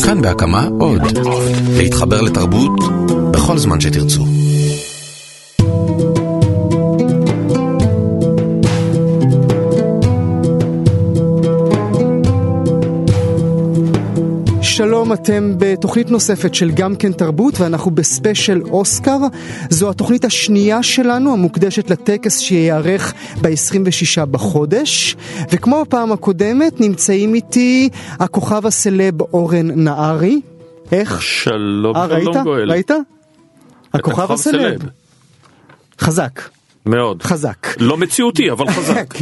כאן בהקמה עוד. להתחבר לתרבות בכל זמן שתרצו. שלום, אתם בתוכנית נוספת של גם כן תרבות ואנחנו בספיישל אוסקר. זו התוכנית השנייה שלנו המוקדשת לטקס שייערך ב-26 בחודש. וכמו בפעם הקודמת נמצאים איתי הכוכב הסלב אורן נהרי. איך? שלום, אה, ראית? שלום גואל. ראית? הכוכב הסלב. חזק. מאוד. חזק. לא מציאותי, אבל חזק.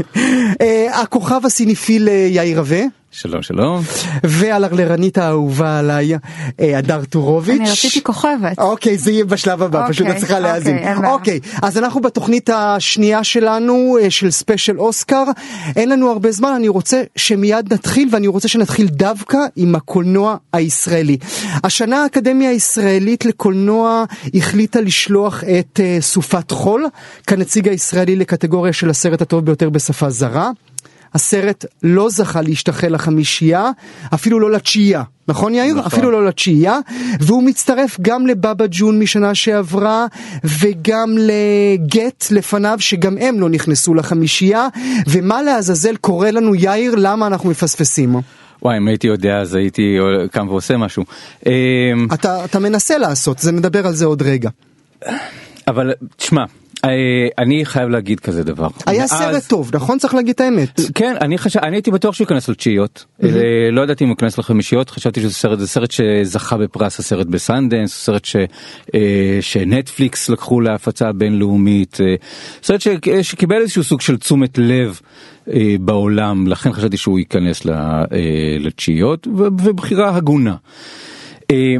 אה, הכוכב הסיניפיל אה, יאיר רווה. שלום שלום. והלרלרנית האהובה עליי, אה, הדר טורוביץ'. אני רציתי כוכבת. אוקיי, זה יהיה בשלב הבא, אוקיי, פשוט את צריכה אוקיי, להאזין. בעיה. אוקיי, אז אנחנו בתוכנית השנייה שלנו, אה, של special אוסקר. אין לנו הרבה זמן, אני רוצה שמיד נתחיל, ואני רוצה שנתחיל דווקא עם הקולנוע הישראלי. השנה האקדמיה הישראלית לקולנוע החליטה לשלוח את אה, סופת חול, כנציג הישראלי לקטגוריה של הסרט הטוב ביותר בשפה זרה. הסרט לא זכה להשתחל לחמישייה, אפילו לא לתשיעייה. נכון יאיר? נכון. אפילו לא לתשיעייה, והוא מצטרף גם לבבא ג'ון משנה שעברה, וגם לגט לפניו, שגם הם לא נכנסו לחמישייה, ומה לעזאזל קורה לנו יאיר, למה אנחנו מפספסים? וואי אם הייתי יודע אז הייתי קם ועושה משהו. אמ, אתה, אתה מנסה לעשות, זה נדבר על זה עוד רגע. אבל תשמע אני חייב להגיד כזה דבר. היה מאז- סרט טוב, נכון? צריך להגיד את האמת. כן אני חושב אני הייתי בטוח שהוא ייכנס לתשיעיות אה, לא ידעתי אם הוא ייכנס לחמישיות חשבתי שזה סרט זה סרט שזכה בפרס הסרט בסנדנס סרט ש, אה, שנטפליקס לקחו להפצה בינלאומית אה, סרט ש, שקיבל איזשהו סוג של תשומת לב אה, בעולם לכן חשבתי שהוא ייכנס אה, לתשיעיות ובחירה הגונה. אה,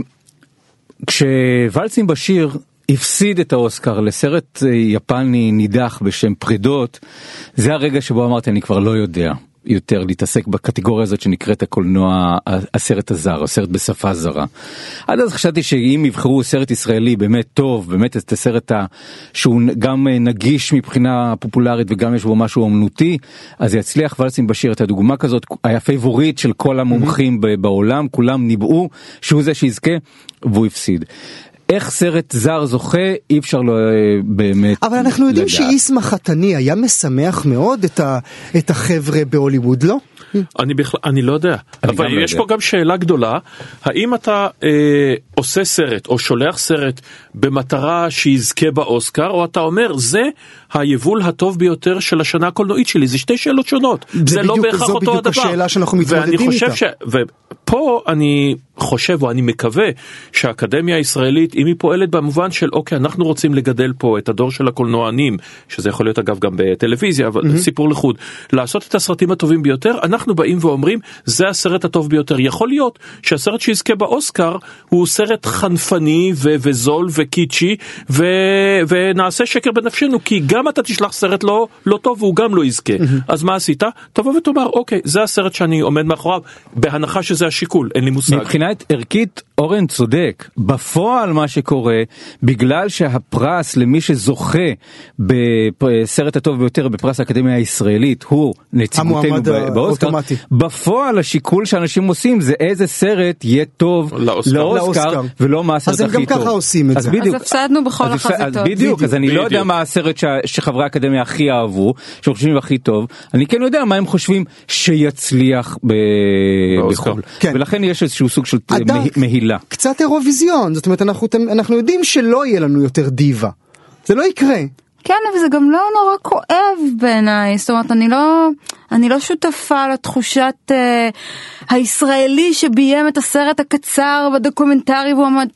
כשוואלצים בשיר הפסיד את האוסקר לסרט אה, יפני נידח בשם פרידות, זה הרגע שבו אמרתי אני כבר לא יודע יותר להתעסק בקטגוריה הזאת שנקראת הקולנוע הסרט הזר, הסרט בשפה זרה. עד אז חשבתי שאם יבחרו סרט ישראלי באמת טוב, באמת את הסרט ה... שהוא גם אה, נגיש מבחינה פופולרית וגם יש בו משהו אומנותי, אז יצליח ואלצין בשיר את הדוגמה כזאת, היה פייבוריט של כל המומחים ב- בעולם, כולם ניבאו שהוא זה שיזכה והוא הפסיד. איך סרט זר זוכה אי אפשר לו אה, באמת אבל אנחנו יודעים לדעת. שאיסמה חתני היה משמח מאוד את, ה, את החבר'ה בהוליווד, לא? אני בכלל, אני לא יודע. אני אבל לא יש יודע. פה גם שאלה גדולה, האם אתה אה, עושה סרט או שולח סרט במטרה שיזכה באוסקר, או אתה אומר זה היבול הטוב ביותר של השנה הקולנועית שלי, זה שתי שאלות שונות. זה, לא בדיוק- בהכרח זו אותו בדיוק הדבר. השאלה שאנחנו מתמודדים איתה. ש... ופה אני חושב או אני מקווה שהאקדמיה הישראלית אם היא פועלת במובן של אוקיי אנחנו רוצים לגדל פה את הדור של הקולנוענים שזה יכול להיות אגב גם בטלוויזיה אבל סיפור לחוד לעשות את הסרטים הטובים ביותר אנחנו באים ואומרים זה הסרט הטוב ביותר יכול להיות שהסרט שיזכה באוסקר הוא סרט חנפני ו- וזול וקיצ'י ו- ונעשה שקר בנפשנו כי גם אתה תשלח סרט לא לא טוב והוא גם לא יזכה אז מה עשית תבוא ותאמר אוקיי זה הסרט שאני עומד מאחוריו בהנחה שזה השיקול אין לי מושג. מבחינה ערכית אורן צודק בפועל מה שקורה בגלל שהפרס למי שזוכה בסרט הטוב ביותר בפרס האקדמיה הישראלית הוא נציגותנו באוסקר. בפועל השיקול שאנשים עושים זה איזה סרט יהיה טוב לאוסקר. לאוסקר לאוסקר. ולא מה הסרט אז הם הכי גם טוב. ככה עושים את אז זה. בדיוק. אז הפסדנו בכל אז הפסד- אז החזיתות. בדיוק אז אני לא יודע בדיוק. מה הסרט שה- שחברי האקדמיה הכי אהבו שהם חושבים הכי טוב אני כן יודע מה הם חושבים שיצליח ב-. בחו"ל כן. ולכן יש איזשהו סוג של אדם, מה- מהילה. קצת אירוויזיון, זאת אומרת אנחנו, אנחנו יודעים שלא יהיה לנו יותר דיבה. זה לא יקרה. כן, אבל זה גם לא נורא כואב בעיניי, זאת אומרת, אני לא, אני לא שותפה לתחושת אה, הישראלי שביים את הסרט הקצר בדוקומנטרי והוא עמד,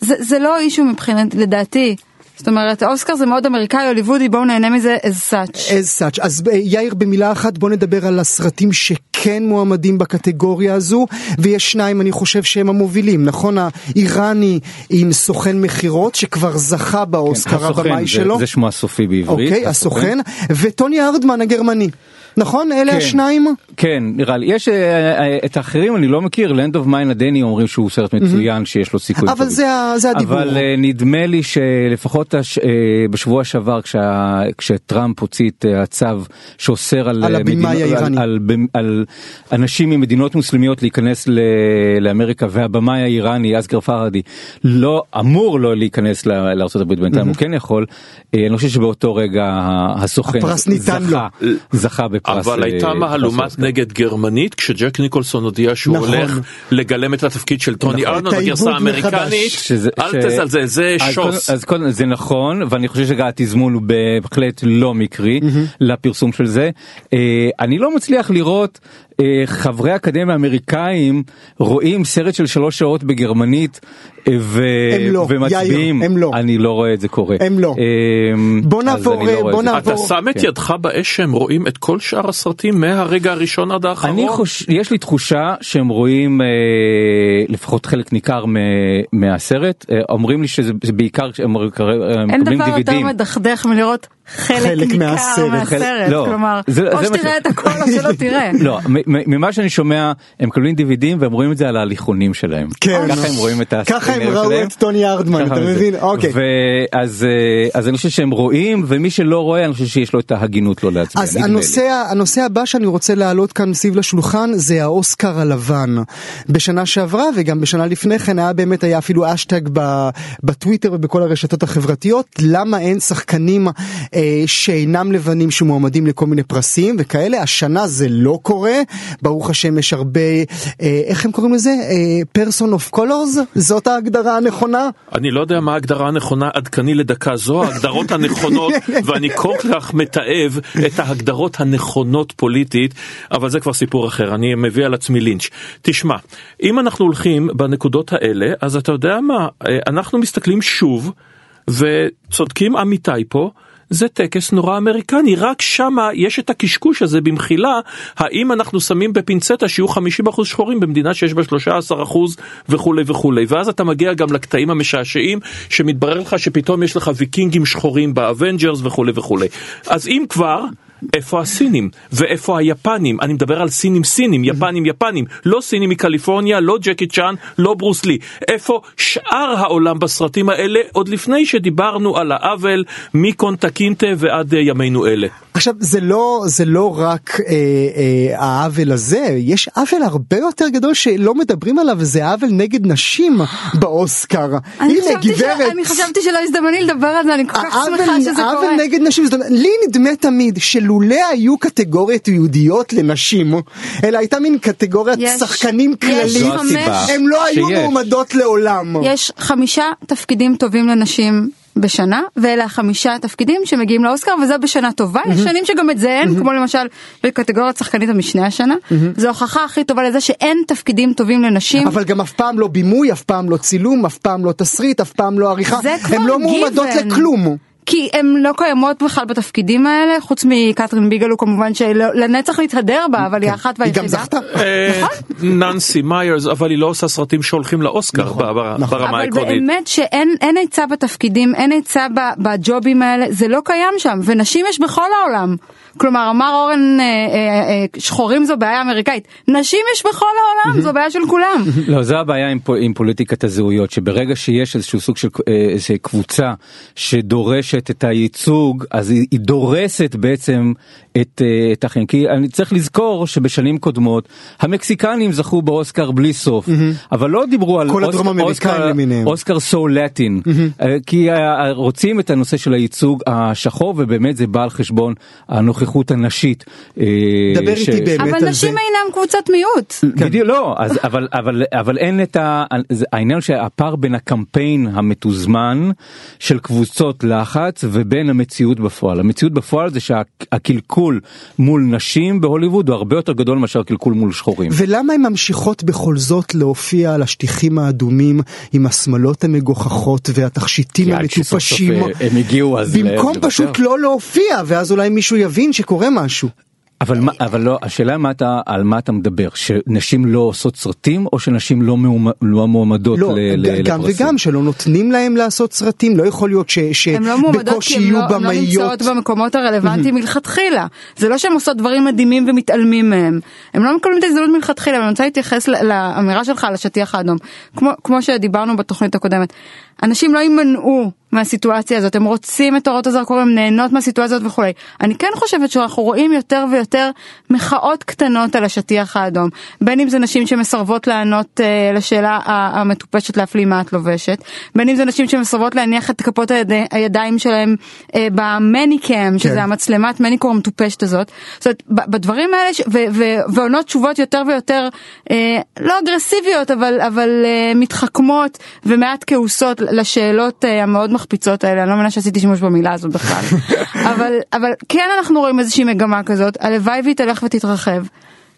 זה, זה לא אישו מבחינת, לדעתי. זאת אומרת, אוסקר זה מאוד אמריקאי, הוליוודי, בואו נהנה מזה as such. as such. אז אה, יאיר במילה אחת בוא נדבר על הסרטים שכן מועמדים בקטגוריה הזו ויש שניים אני חושב שהם המובילים נכון האיראני עם סוכן מכירות שכבר זכה באוסקר הסוכן, הבמאי זה- שלו. זה שמו הסופי בעברית. אוקיי הסוכן וטוני ארדמן הגרמני. נכון? אלה כן. השניים? כן, נראה לי. יש אה, אה, את האחרים אני לא מכיר, Land of Mine הדני אומרים שהוא סרט מצוין שיש לו סיכוי. אבל זה זה הדיבור. אבל אה, נדמה לי שלפחות הש- בשבוע שעבר כשה- כשטראמפ הוציא את הצו שאוסר על, על מדינות-. על, על, על אנשים ממדינות מוסלמיות להיכנס ל- לאמריקה והבמאי האיראני אסגר פרהדי לא אמור לא להיכנס ל- לארה"ב בינתיים הוא כן יכול. אני חושב שבאותו רגע הסוכן זכה, זכה בפרס. אבל אה, הייתה פרס מהלומת. נגד גרמנית כשג'ק ניקולסון הודיע שהוא נכון. הולך לגלם את התפקיד של טוני נכון. ארנון בגרסה. האמריקנית שזה- אל ש- תזלזל זה אז שוס. קודם- אז קודם זה נכון ואני חושב שגם התזמון הוא בהחלט לא מקרי לפרסום של זה. אה, אני לא מצליח לראות חברי אקדמיה אמריקאים רואים סרט של שלוש שעות בגרמנית אה, ו- הם לא, ומצביעים. יאיר, הם לא. אני לא רואה את זה קורה. הם לא. אה, בוא נעבור, אני לא בוא. נעבור. אתה שם את כן. ידך באש שהם רואים את כל שאר הסרטים מהרגע הראשון עד האחרון? אני חוש... יש לי תחושה שהם רואים אה, לפחות חלק ניכר מ... מהסרט אה, אומרים לי שזה זה בעיקר כשהם הם אין מקבלים דבר יותר דיווידים. מדכדך מלראות חלק חלק ניכר מהסרט. מהסרט, לא, כלומר, זה- או שתראה ש- את הכל או שלא תראה. לא, ממה שאני שומע הם מקבלים דיווידים והם רואים את זה על ההליכונים שלהם. כן. ככה הם רואים את ככה הם ראו. את טוני ארדמן, אתה. מבין? אוקיי. ואז אה, אז אני חושב שהם רואים ומי שלא רואה אני חושב שיש לו את ההגינות לא להצביע. אז. הנושא, הנושא הבא שאני רוצה להעלות כאן סביב לשולחן זה האוסקר הלבן. בשנה שעברה וגם בשנה לפני כן היה באמת היה אפילו אשטג ב- בטוויטר ובכל הרשתות החברתיות למה אין שחקנים אה, שאינם לבנים שמועמדים לכל מיני פרסים וכאלה השנה זה לא קורה. ברוך השם יש הרבה אה, איך הם קוראים לזה? person of colors זאת ההגדרה הנכונה? אני לא יודע מה ההגדרה הנכונה עדכני לדקה זו ההגדרות הנכונות ואני כל כך מתעב את ההגדרות הנכונות פוליטית אבל זה כבר סיפור אחר אני מביא על עצמי לינץ' תשמע אם אנחנו הולכים בנקודות האלה אז אתה יודע מה אה, אנחנו מסתכלים שוב וצודקים עמיתי פה. זה טקס נורא אמריקני, רק שמה יש את הקשקוש הזה במחילה, האם אנחנו שמים בפינצטה שיהיו 50% שחורים במדינה שיש בה 13% וכולי וכולי, ואז אתה מגיע גם לקטעים המשעשעים, שמתברר לך שפתאום יש לך ויקינגים שחורים באבנג'רס וכולי וכולי. אז אם כבר... איפה הסינים? ואיפה היפנים? אני מדבר על סינים סינים, יפנים יפנים, לא סינים מקליפורניה, לא ג'קי צ'אן, לא ברוס לי. איפה שאר העולם בסרטים האלה, עוד לפני שדיברנו על העוול מקונטה קינטה ועד אה, ימינו אלה. עכשיו זה לא זה לא רק אה, אה, העוול הזה יש עוול הרבה יותר גדול שלא מדברים עליו וזה עוול נגד נשים באוסקר. אני הנה חשבתי ש- גברת. אני חשבתי שלא הזדמן לי לדבר על זה, אני כל כך שמחה שזה העוול קורה. נגד נשים, זאת אומרת, לי נדמה תמיד שלולא היו קטגוריות ייעודיות לנשים, אלא הייתה מין קטגוריית יש- שחקנים כללית, הם לא היו שיש. מועמדות לעולם. יש חמישה תפקידים טובים לנשים בשנה, ואלה החמישה תפקידים שמגיעים לאוסקר, וזה בשנה טובה. יש שנים שגם את זה אין, כמו למשל בקטגוריית שחקנית המשנה השנה. זו ההוכחה הכי טובה לזה שאין תפקידים טובים לנשים. אבל גם אף פעם לא בימוי, אף פעם לא צילום, אף פעם לא תסריט, אף פעם לא עריכה, זה כבר הן לא מועמדות given. לכלום. כי הן לא קיימות בכלל בתפקידים האלה, חוץ מקתרין ביגלו כמובן שלנצח נתהדר בה, אבל היא האחת היא והיחידה. גם זכתה. אה, ננסי מיירס, אבל היא לא עושה סרטים שהולכים לאוסקר ב- נכון. ברמה אבל העקרונית. באמת שאין אין היצע בתפקידים, אין היצע ב- בג'ובים האלה, זה לא קיים שם, ונשים יש בכל העולם. כלומר, אמר אורן, אה, אה, אה, שחורים זו בעיה אמריקאית, נשים יש בכל העולם, זו בעיה של כולם. לא, זו הבעיה עם, עם פוליטיקת הזהויות, שברגע שיש איזשהו סוג של אה, קבוצה שדורשת את הייצוג, אז היא, היא דורסת בעצם את, אה, את האחרים. כי אני צריך לזכור שבשנים קודמות המקסיקנים זכו באוסקר בלי סוף, אבל לא דיברו על כל הדרום אמריקאים אוסקר, למיניהם. אוסקר סו לטין, כי אה, רוצים את הנושא של הייצוג השחור, ובאמת זה בא על חשבון הנוכחות הנשית. אה, דבר ש- איתי באמת אבל על זה. נשים אינם קבוצת מיעוט. בדיוק לא אז אבל אבל אבל אין את העניין שהפער בין הקמפיין המתוזמן של קבוצות לחץ ובין המציאות בפועל המציאות בפועל זה שהקלקול מול נשים בהוליווד הוא הרבה יותר גדול מאשר הקלקול מול שחורים. ולמה הן ממשיכות בכל זאת להופיע על השטיחים האדומים עם השמלות המגוחכות והתכשיטים המטופשים אה, הם הגיעו אז במקום. פשוט לא להופיע ואז אולי מישהו יבין שקורה משהו. אבל מה, אבל לא, השאלה מה אתה, על מה אתה מדבר, שנשים לא עושות סרטים או שנשים לא, מאומ, לא מועמדות לא, ל, ל, גם לפרסים? וגם שלא נותנים להם לעשות סרטים, לא יכול להיות ש, הן לא מועמדות שבקושי כי הן יהיו לא, הן לא במאיות. נמצאות במקומות הרלוונטיים מלכתחילה. זה לא שהן עושות דברים מדהימים ומתעלמים מהם. הם לא מקבלים את ההזדמנות מלכתחילה, ואני רוצה להתייחס לאמירה שלך על השטיח האדום. כמו, כמו שדיברנו בתוכנית הקודמת. אנשים לא יימנעו מהסיטואציה הזאת, הם רוצים את אורות הזרקור, הם נהנות מהסיטואציה הזאת וכולי. אני כן חושבת שאנחנו רואים יותר ויותר מחאות קטנות על השטיח האדום. בין אם זה נשים שמסרבות לענות אה, לשאלה המטופשת להפליא מה את לובשת, בין אם זה נשים שמסרבות להניח את כפות הידי, הידיים שלהם אה, במניקאם, שזה המצלמת מניקור המטופשת הזאת. זאת אומרת, בדברים האלה, ש- ו- ו- ועונות תשובות יותר ויותר, אה, לא אגרסיביות, אבל, אבל אה, מתחכמות ומעט כעוסות לשאלות אה, המאוד מחפיצות האלה, אני לא מאמינה שעשיתי שימוש במילה הזאת בכלל. אבל, אבל כן אנחנו רואים איזושהי מגמה כזאת, הלוואי והיא תלך ותתרחב.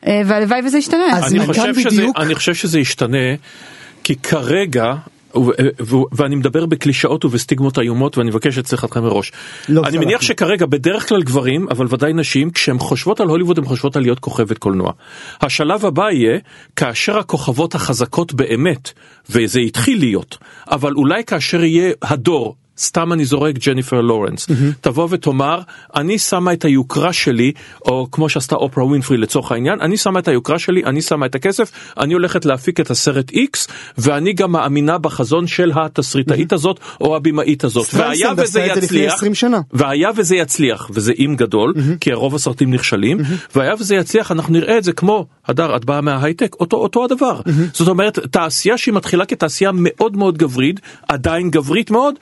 אה, והלוואי וזה ישתנה. אני חושב, שזה, אני חושב שזה ישתנה, כי כרגע, ואני מדבר בקלישאות ובסטיגמות איומות ואני מבקש את סליחתכם מראש. לא, אני. מניח שכרגע בדרך כלל גברים אבל ודאי נשים כשהן חושבות על הוליווד הן חושבות על להיות כוכבת קולנוע. השלב הבא יהיה כאשר הכוכבות החזקות באמת וזה התחיל להיות אבל אולי כאשר יהיה הדור. סתם אני זורק ג'ניפר לורנס, תבוא ותאמר, אני שמה את היוקרה שלי, או כמו שעשתה אופרה ווינפרי לצורך העניין, אני שמה את היוקרה שלי, אני שמה את הכסף, אני הולכת להפיק את הסרט X, ואני גם מאמינה בחזון של התסריטאית הזאת, או הבמאית הזאת. והיה וזה יצליח, 20 שנה. והיה וזה יצליח, וזה אם גדול, כי רוב הסרטים נכשלים, והיה וזה יצליח, אנחנו נראה את זה כמו, הדר, את באה מההייטק, אותו, אותו הדבר. זאת אומרת, תעשייה שהיא מתחילה כתעשייה מאוד מאוד גברית, עדיין גברית מאוד,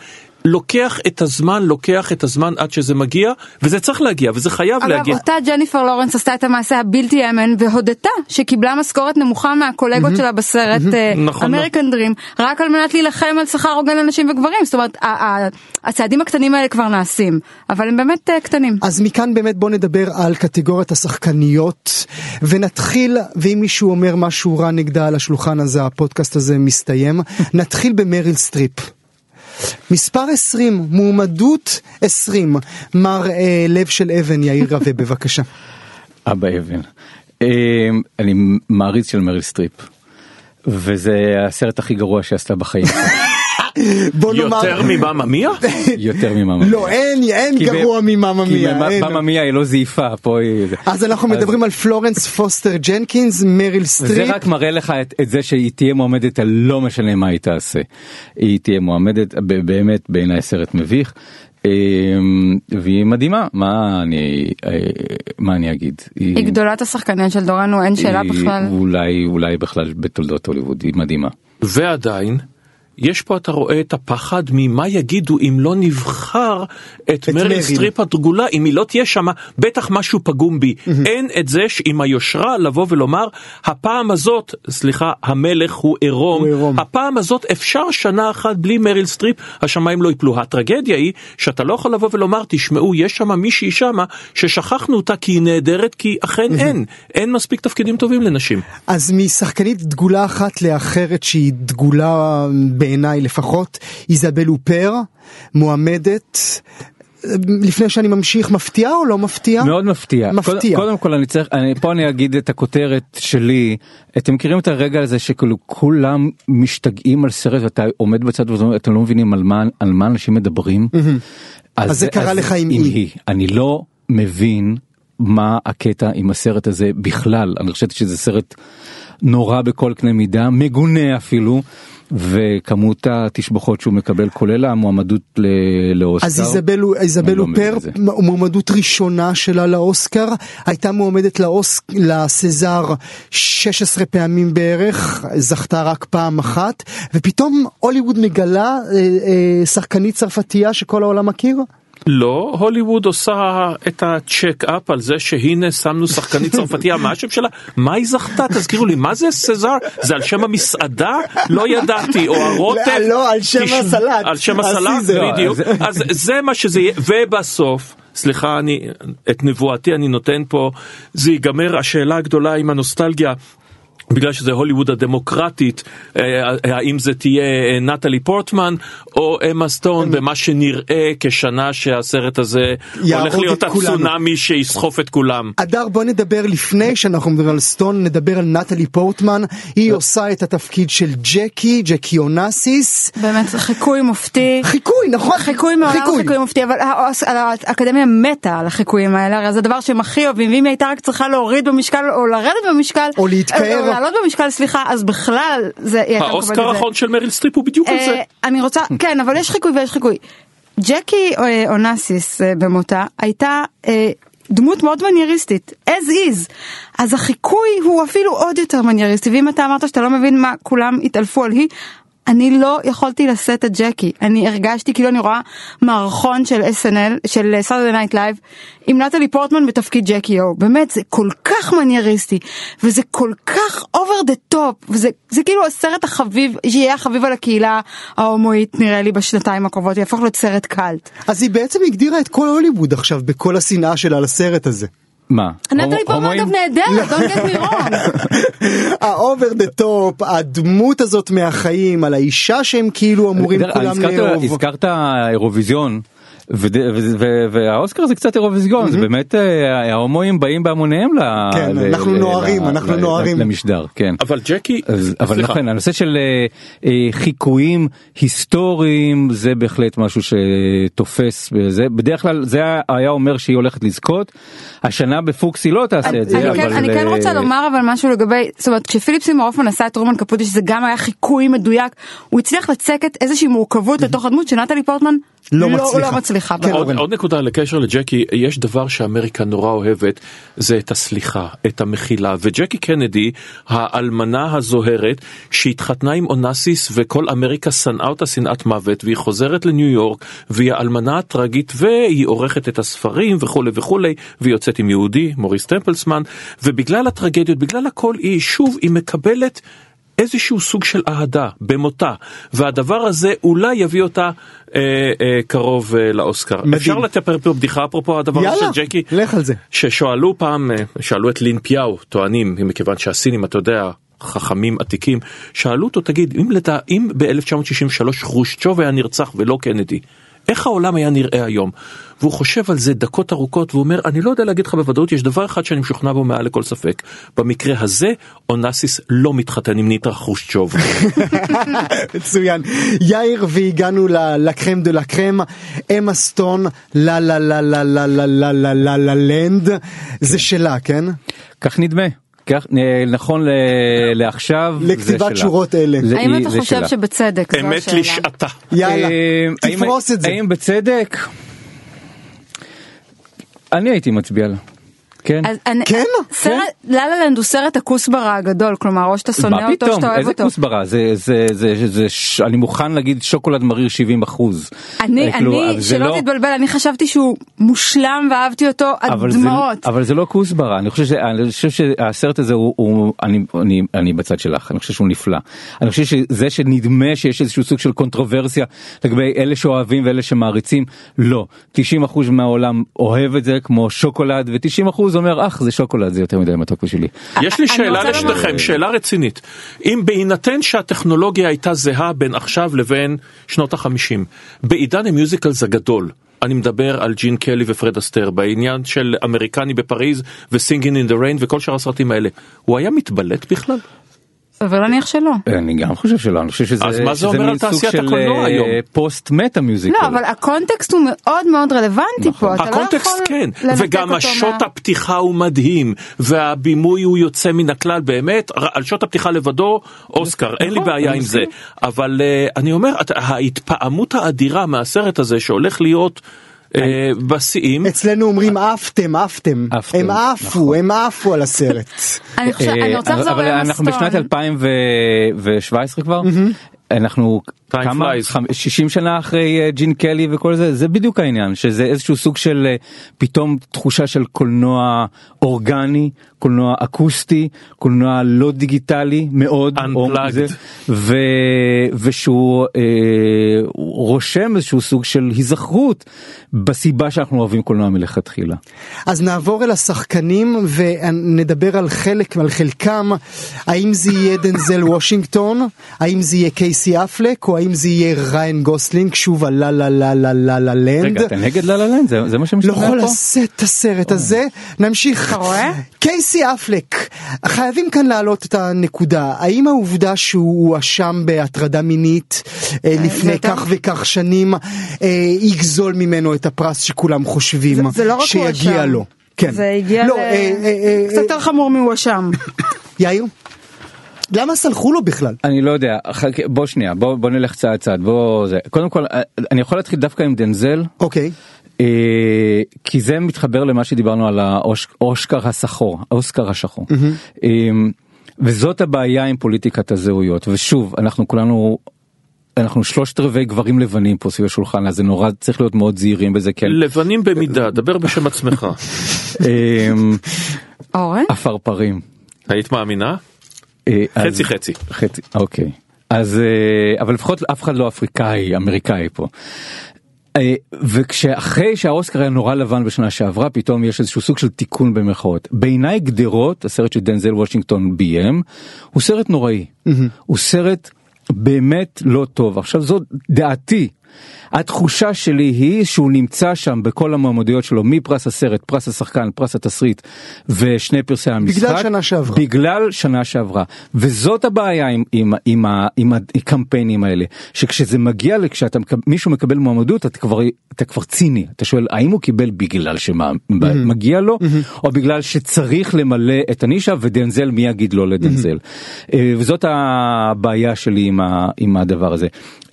לוקח את הזמן, לוקח את הזמן עד שזה מגיע, וזה צריך להגיע, וזה חייב אגב, להגיע. אותה ג'ניפר לורנס עשתה את המעשה הבלתי יאמן והודתה שקיבלה משכורת נמוכה מהקולגות שלה בסרט נכון, אמריקן דרים, רק על מנת להילחם על שכר הוגן לנשים וגברים. זאת אומרת, ה- ה- הצעדים הקטנים האלה כבר נעשים, אבל הם באמת אה, קטנים. אז מכאן באמת בוא נדבר על קטגוריית השחקניות ונתחיל ואם מישהו אומר משהו רע נגדה על השולחן הזה הפודקאסט הזה מסתיים נתחיל במריל סטריפ. מספר 20 מועמדות 20 מר אה, לב של אבן יאיר רווה בבקשה. אבא אבן. אה, אני מעריץ של מריל סטריפ. וזה הסרט הכי גרוע שעשתה בחיים. בוא נאמר יותר ממאמא מיה? יותר ממאמא. לא אין אין גרוע ממאמא מיה. היא לא זייפה פה היא... אז אנחנו מדברים על פלורנס פוסטר ג'נקינס מריל זה סטריפ. רק מראה לך את, זה שהיא תהיה מועמדת על לא משנה מה היא תעשה. היא תהיה מועמדת באמת בעיניי סרט מביך. אה, והיא מדהימה מה אני אה, מה אני אגיד היא גדולת השחקניות של דורנו, אין שאלה היא בכלל. אולי אולי בכלל בתולדות הוליווד היא מדהימה. ועדיין, יש פה אתה רואה את הפחד ממה יגידו אם לא נבחר את מריל מריל. סטריפ הדגולה, אם היא לא תהיה שמה, בטח משהו פגום בי. אין את זה עם היושרה לבוא ולומר, הפעם הזאת, סליחה, המלך הוא עירום, הוא עירום. הפעם הזאת אפשר שנה אחת בלי מריל סטריפ, השמיים לא יפלו. הטרגדיה היא שאתה לא יכול לבוא ולומר, תשמעו, יש שם מישהי שמה ששכחנו אותה כי היא נהדרת, כי אכן אין, אין מספיק תפקידים טובים לנשים. אז משחקנית דגולה אחת לאחרת שהיא דגולה בעיניי לפחות, איזבל הופר, מועמדת. לפני שאני ממשיך, מפתיעה או לא מפתיעה? מאוד מפתיע. מפתיע. קודם, קודם כל אני צריך, אני, פה אני אגיד את הכותרת שלי. אתם מכירים את הרגע הזה שכאילו כולם משתגעים על סרט ואתה עומד בצד ואתם לא מבינים על מה, על מה אנשים מדברים. אז זה קרה לך עם היא. אני לא מבין מה הקטע עם הסרט הזה בכלל. אני חושבת שזה סרט נורא בכל קנה מידה, מגונה אפילו. וכמות התשבחות שהוא מקבל כולל המועמדות לאוסקר. אז איזבל, איזבל אני לא זה. מועמדות ראשונה שלה לאוסקר, הייתה מועמדת לאוס... לסזאר 16 פעמים בערך, זכתה רק פעם אחת, ופתאום הוליווד מגלה אה, אה, שחקנית צרפתייה שכל העולם מכיר? לא, הוליווד עושה את הצ'ק אפ על זה שהנה שמנו שחקנית צרפתייה, מה השם שלה? מה היא זכתה? תזכירו לי, מה זה סזאר? זה על שם המסעדה? לא ידעתי, או הרוטב? לא, לא, על שם הסלט. על שם הסלט. בדיוק. אז זה מה שזה יהיה, ובסוף, סליחה, אני, את נבואתי אני נותן פה, זה ייגמר, השאלה הגדולה עם הנוסטלגיה. בגלל שזה הוליווד הדמוקרטית, אה, האם זה תהיה אה, נטלי פורטמן או אמה סטון במה שנראה כשנה שהסרט הזה הולך להיות. הצונאמי שיסחוף את כולם. אדר בוא נדבר לפני שאנחנו מדברים על סטון נדבר על נטלי פורטמן היא עושה את התפקיד של ג'קי ג'קי אונסיס באמת חיקוי מופתי. חיקוי נכון חיקוי מעולם חיקוי מופתי אבל האקדמיה מתה על החיקויים האלה הרי זה הדבר שהם הכי אוהבים ואם היא הייתה רק צריכה להוריד במשקל או לרדת במשקל או להתקרר. לעלות במשקל סליחה אז בכלל זה האוסקר. האחרון של מריל סטריפ הוא בדיוק על זה. אה, אני רוצה כן אבל יש חיקוי ויש חיקוי. ג'קי אה, אונסיס אה, במותה הייתה אה, דמות מאוד מנייריסטית as is אז החיקוי הוא אפילו עוד יותר מנייריסטי ואם אתה אמרת שאתה לא מבין מה כולם התעלפו עליה. אני לא יכולתי לשאת את ג'קי, אני הרגשתי כאילו אני רואה מערכון של SNL, של Saturday Night Live, עם נטלי פורטמן בתפקיד ג'קי או, באמת זה כל כך מנייריסטי, וזה כל כך over the top, וזה זה כאילו הסרט החביב, שיהיה החביב על הקהילה ההומואית נראה לי בשנתיים הקרובות, יהפוך להיות סרט קאלט. אז היא בעצם הגדירה את כל הוליווד עכשיו בכל השנאה שלה לסרט הזה. מה? נטלי? אגב נהדרת, don't get me wrong. ה over the top הדמות הזאת מהחיים על האישה שהם כאילו אמורים יודע, כולם לאהוב. הזכרת אירוויזיון. והאוסקר זה קצת אירוויזיון זה באמת אה, ההומואים באים בהמוניהם כן, אנחנו נוהרים, אנחנו נוהרים. למשדר כן. אבל ג'קי, אבל. נכון הנושא של אה, אה, חיקויים היסטוריים זה בהחלט משהו שתופס בזה בדרך כלל זה היה אומר שהיא הולכת לזכות השנה בפוקס היא לא תעשה את זה אני כן, כן רוצה לומר אבל משהו לגבי, זאת אומרת כשפיליפ סימור הופמן עשה את רומן קפוטי שזה גם היה חיקוי מדויק, הוא הצליח לצקת איזושהי מורכבות לתוך הדמות שנטלי פורטמן לא לא מצליחה. לא מצליחה. כן. עוד, אורן. עוד נקודה לקשר לג'קי, יש דבר שאמריקה נורא אוהבת, זה את הסליחה, את המחילה. וג'קי קנדי, האלמנה הזוהרת, שהתחתנה עם אונסיס וכל אמריקה שנאה אותה שנאת מוות, והיא חוזרת לניו יורק, והיא האלמנה הטרגית, והיא עורכת את הספרים וכולי וכולי, והיא יוצאת עם יהודי, מוריס טמפלסמן, ובגלל הטרגדיות, בגלל הכל, היא שוב, היא מקבלת איזשהו סוג של אהדה במותה, והדבר הזה אולי יביא אותה אה, אה, קרוב אה, לאוסקר. מדהים. אפשר לטפל פה בדיחה אפרופו הדבר הזה יאללה, של ג'קי? לך על זה. ששאלו פעם, אה, שאלו את לין פיאו, טוענים, מכיוון שהסינים, אתה יודע, חכמים עתיקים, שאלו אותו, תגיד, אם, לדע, אם ב-1963 חרושצ'וב היה נרצח ולא קנדי, איך העולם היה נראה היום? והוא חושב על זה דקות ארוכות והוא אומר, אני לא יודע להגיד לך בוודאות, יש דבר אחד שאני משוכנע בו מעל לכל ספק. במקרה הזה, אונסיס לא מתחתן עם ניטרה חרושצ'וב. מצוין. יאיר והגענו ל- לקרם דה לקרם, אמה סטון, לה לה לה לה לה לה לה לה לה לה לנד, זה שלה, כן? כך נדמה. כך, אה, נכון ל- לעכשיו לכתיבת. שורות אלה. זה- האם אתה חושב שלה. שבצדק? אמת. לשעתה. יאללה, אה, תפרוס את זה. האם בצדק? אני הייתי מצביע לה. כן. אז אני- כן? סרט לה לה לנד הוא סרט הכוסברה הגדול כלומר או שאתה שונא מה אותו או פתאום שאתה אוהב איזה אותו. כוסברה זה זה זה זה ש- אני מוכן להגיד שוקולד מריר 70 אחוז. אני, אני, שלא תתבלבל, אני חשבתי שהוא מושלם ואהבתי אותו עד אבל זה, דמעות. אבל זה לא כוסברה אני חושב, ש, אני חושב שהסרט הזה הוא, הוא אני, אני, אני בצד שלך אני חושב שהוא נפלא אני חושב שזה שנדמה שיש איזשהו סוג של קונטרוברסיה לגבי אלה שאוהבים ואלה שמעריצים לא 90% מהעולם אוהב את זה כמו שוקולד ו-90% אומר אך זה שוקולד זה יותר מדי מתוק בשבילי. יש לי שאלה לשניכם, שאלה רצינית. אם בהינתן שהטכנולוגיה הייתה זהה בין עכשיו לבין שנות החמישים, בעידן ה musicals הגדול, אני מדבר על ג'ין קלי ופרד אסטר, בעניין של אמריקני בפריז ו Singin' in the Rain וכל שאר הסרטים האלה, הוא היה מתבלט בכלל? אבל להניח שלא. אני גם חושב שלא אני חושב שזה אז מה זה שזה אומר על מין סוג תעשיית של, הקולנוע אה, היום? post meta musical. לא, אבל הקונטקסט הוא מאוד מאוד רלוונטי פה, אתה לא יכול הקונטקסט כן, לנתק וגם השוט הפתיחה הוא מדהים, והבימוי הוא יוצא מן הכלל באמת, על שוט הפתיחה לבדו, אוסקר, אין לי נכון, בעיה עם זה. אבל אה, אני אומר, ההתפעמות האדירה מהסרט הזה שהולך להיות בשיאים, אצלנו אומרים עפתם, עפתם, עפתם, הם עפו, נכון. הם עפו על הסרט. אני רוצה אה, לחזור אנחנו. בשנת 2017 כבר אנחנו כמה? flies. חמ- 60 שנה אחרי אה, ג'ין קלי וכל זה, זה בדיוק העניין, שזה איזשהו סוג של אה, פתאום תחושה של קולנוע אורגני, קולנוע אקוסטי, קולנוע לא דיגיטלי מאוד, Unplugged. זה, ו, ושהוא אה, רושם איזשהו סוג של היזכרות בסיבה שאנחנו אוהבים קולנוע מלכתחילה. אז נעבור אל השחקנים ונדבר על חלק ועל חלקם, האם זה יהיה דנזל וושינגטון, האם זה יהיה קייסי אפלק או האם זה יהיה ריין גוסלינג, שוב הלה לה לה לה לה לה לנד. רגע, אתה נגד לה לה לנד? זה, זה מה לא שמשתמע יכול פה? לשאת את הסרט הזה, נמשיך. אתה קייסי אפלק, חייבים כאן להעלות את הנקודה, האם העובדה שהוא הואשם בהטרדה מינית אה, לפני יותר- כך וכך שנים אה, יגזול ממנו את הפרס שכולם חושבים זה- זה לא רק הוא שיגיע הואשם. לו? כן. זה הגיע לא, ל... אה, אה, אה, קצת יותר חמור מהואשם. יאיר? למה סלחו לו בכלל? אני לא יודע, בוא שנייה, בוא, בוא נלך צעד צעד, בוא זה. קודם כל, אה, אני יכול להתחיל דווקא עם דנזל, אוקיי. אה, כי זה מתחבר למה שדיברנו על האושקר השחור, האוסקר השחור. אה, וזאת הבעיה עם פוליטיקת הזהויות, ושוב, אנחנו כולנו... אנחנו שלושת רבעי גברים לבנים פה סביב השולחן אז זה נורא צריך להיות מאוד זהירים בזה כן לבנים במידה, דבר בשם עצמך. אה, אורן? עפרפרים. היית מאמינה? אה, חצי חצי. חצי, אוקיי. אז אה, אבל לפחות אף אחד לא אפריקאי אמריקאי פה. אה, וכשאחרי שהאוסקר היה נורא לבן בשנה שעברה פתאום יש איזשהו סוג של תיקון במרכאות. בעיניי גדרות הסרט שדנזל וושינגטון ביים הוא סרט נוראי. הוא סרט באמת לא טוב. עכשיו זו דעתי. התחושה שלי היא שהוא נמצא שם בכל המועמדויות שלו מפרס הסרט, פרס השחקן, פרס התסריט ושני פרסי המשחק. שנה שעברה. בגלל שנה שעברה וזאת הבעיה עם, עם, עם, עם הקמפיינים האלה שכשזה מגיע לכשאתה מקב- מישהו מקבל מועמדות אתה כבר אתה כבר ציני אתה שואל האם הוא קיבל בגלל שמגיע לו או בגלל שצריך למלא את הנישה ודנזל מי יגיד לא לדנזל אה, וזאת הבעיה שלי עם, ה, עם הדבר הזה.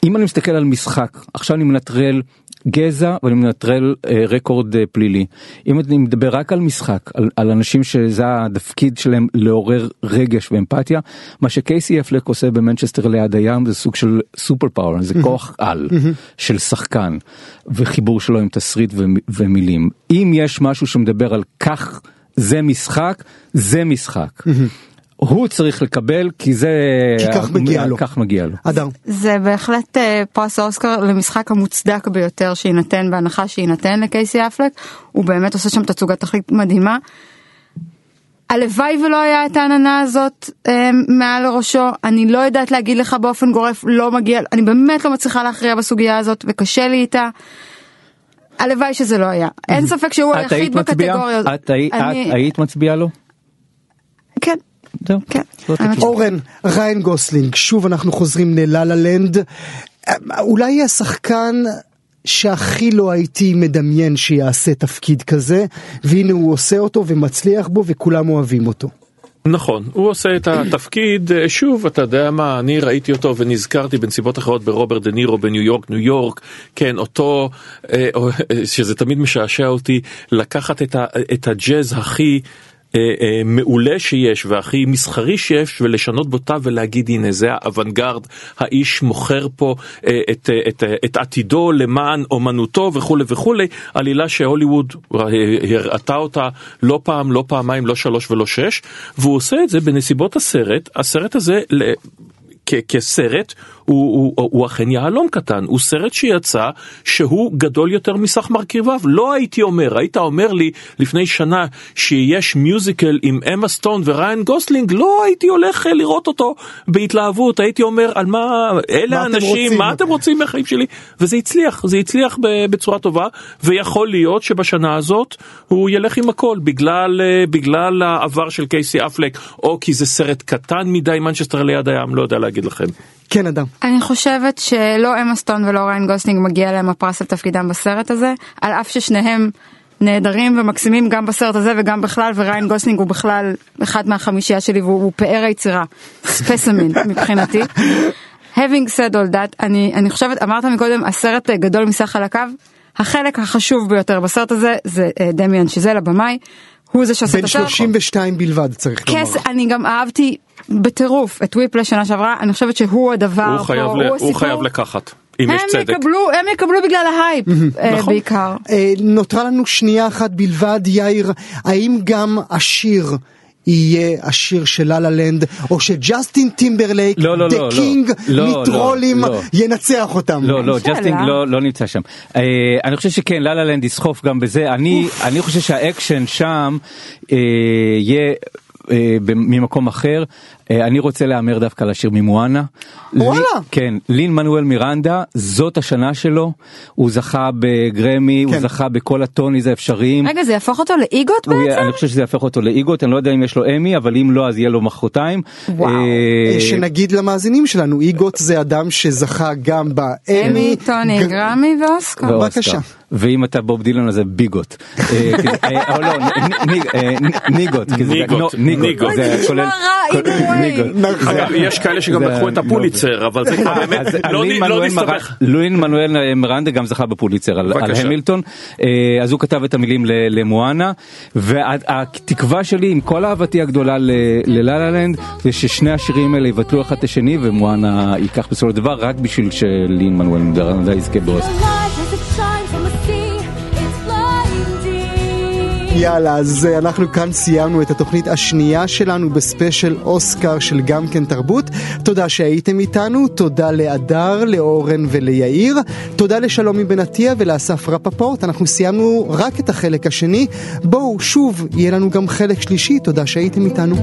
אם אני מסתכל על משחק עכשיו אני מנטרל גזע ואני מנטרל אה, רקורד אה, פלילי. אם אני מדבר רק על משחק, על, על אנשים שזה התפקיד שלהם לעורר רגש ואמפתיה, מה שקייסי אפלק עושה במנצ'סטר ליד הים זה סוג של super power, זה כוח על של שחקן וחיבור שלו עם תסריט ומ- ומילים. אם יש משהו שמדבר על כך זה משחק, זה משחק. הוא צריך לקבל כי זה כי כך מגיע לו. כך מגיע לו. אדר. זה בהחלט אה, פרס האוסקר למשחק המוצדק ביותר שיינתן בהנחה שיינתן לקייסי אפלק הוא באמת עושה שם תצוגת תכלית מדהימה. הלוואי ולא היה את העננה הזאת אה, מעל ראשו אני לא יודעת להגיד לך באופן גורף לא מגיע אני באמת לא מצליחה להכריע בסוגיה הזאת וקשה לי איתה. הלוואי שזה לא היה אין ספק שהוא היחיד? בקטגוריה הזאת. את אני- את היית מצביעה לו? כן. זהו. כן. התשובה. אורן, ריין גוסלינג, שוב אנחנו חוזרים ללה לה לנד. אולי השחקן שהכי לא הייתי מדמיין שיעשה תפקיד כזה, והנה הוא עושה אותו ומצליח בו וכולם אוהבים אותו. נכון, הוא עושה את התפקיד, אה, שוב, אתה יודע מה, אני ראיתי אותו ונזכרתי בנסיבות אחרות ברוברט דה נירו בניו יורק, ניו יורק, כן, אותו, אה, אה, שזה תמיד משעשע אותי, לקחת את, ה, את הג'אז הכי... אה, אה, מעולה שיש והכי מסחרי שיש ולשנות בותה ולהגיד הנה זה האוונגרד האיש מוכר פה אה, את, את, אה, את עתידו למען אומנותו וכולי וכולי עלילה שהוליווד הראתה אותה לא פעם לא פעמיים לא שלוש ולא שש והוא עושה את זה בנסיבות הסרט הסרט הזה. כ- כסרט הוא, הוא, הוא אכן יהלום קטן, הוא סרט שיצא שהוא גדול יותר מסך מרכיביו. לא הייתי אומר, היית אומר לי לפני שנה שיש musical עם אמה סטון וריין גוסלינג, לא הייתי הולך אה, לראות אותו בהתלהבות, הייתי אומר על מה, אלה מה האנשים, רוצים? מה אתם רוצים מהחיים שלי? וזה הצליח, זה הצליח בצורה טובה, ויכול להיות שבשנה הזאת הוא ילך עם הכל, בגלל, אה, בגלל העבר של קייסי אפלק, או כי זה סרט קטן מדי, מנצ'סטר ליד הים, לא יודע להגיד לכם. כן אדם. אני חושבת שלא אמה סטון ולא ריין גוסלינג מגיע להם הפרס על תפקידם בסרט הזה, על אף ששניהם נהדרים ומקסימים גם בסרט הזה וגם בכלל, וריין גוסלינג הוא בכלל אחד מהחמישייה שלי והוא הוא פאר היצירה, specimen מבחינתי. Having said all that, אני, אני חושבת, אמרת מקודם, הסרט גדול מסך חלקיו, החלק החשוב ביותר בסרט הזה זה אה, דמיאן שיזל הבמאי. הוא זה שעושה את בן הסרט. 32 בלבד צריך לומר. כס, אני גם אהבתי בטירוף את Whiplash שנה שעברה, אני חושבת שהוא הדבר הוא פה, חייב, ל- הוא הוא הסיפור. חייב לקחת, אם יש הם צדק. יקבלו, הם יקבלו בגלל ההייפ אה, נכון. בעיקר. אה, נותרה לנו שנייה אחת בלבד, יאיר, האם גם השיר יהיה השיר של לה לה לנד, או שג'סטין טימברלייק, לא, לא, דה לא, לא. קינג לא, לא, מטרולים, לא. ינצח אותם? לא, לא, שאלה. ג'סטינג לא, לא נמצא שם. אה, אני חושב שכן, לה לה לנד יסחוף גם בזה. אני, אני חושב שהאקשן שם אה, יהיה... אה, ממקום אחר, אה, אני רוצה להמר דווקא לשיר ממואנה. וואלה. לי- כן, לין מנואל מירנדה, זאת השנה שלו, הוא זכה בגרמי, הוא כן. זכה בכל הטוניז האפשריים. רגע, זה יהפוך אותו לאיגוט יהיה- בעצם? אני חושב שזה יהפוך אותו לאיגוט, אני לא יודע אם יש לו אמי, אבל אם לא אז יהיה לו מחרתיים. וואו. אה, שנגיד למאזינים שלנו, איגוט זה אדם שזכה גם באמי, אמי, טוני, גרמי. ואוסקר. בבקשה. ואם אתה בוב דילן אז זה ביגוט. אה, אה, או לא, אה, ניגוט. ניגוט. זה כולל-. אגב, יש כאלה שגם לקחו את הפוליצר, אבל זה כבר באמת, לא לא נסתבך. לואין מנואל מרנדה גם זכה בפוליצר על. המילטון אז הוא כתב את המילים למואנה והתקווה שלי עם כל אהבתי הגדולה ללה לה לנד זה ששני השירים האלה יבטלו אחד את השני ומואנה ייקח בסופו של דבר רק בשביל שלין מנואל מרנדה יזכה באוסקר. יאללה, אז אה, אנחנו כאן סיימנו את התוכנית השנייה שלנו בספיישל אוסקר של גם כן תרבות. תודה שהייתם איתנו, תודה להדר, לאורן וליאיר, תודה לשלומי בן עטיה ולאסף רפפורט. אנחנו סיימנו רק את החלק השני. בואו, שוב, יהיה לנו גם חלק שלישי, תודה שהייתם איתנו.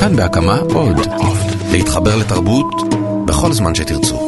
כאן בהקמה עוד. להתחבר לתרבות בכל זמן שתרצו.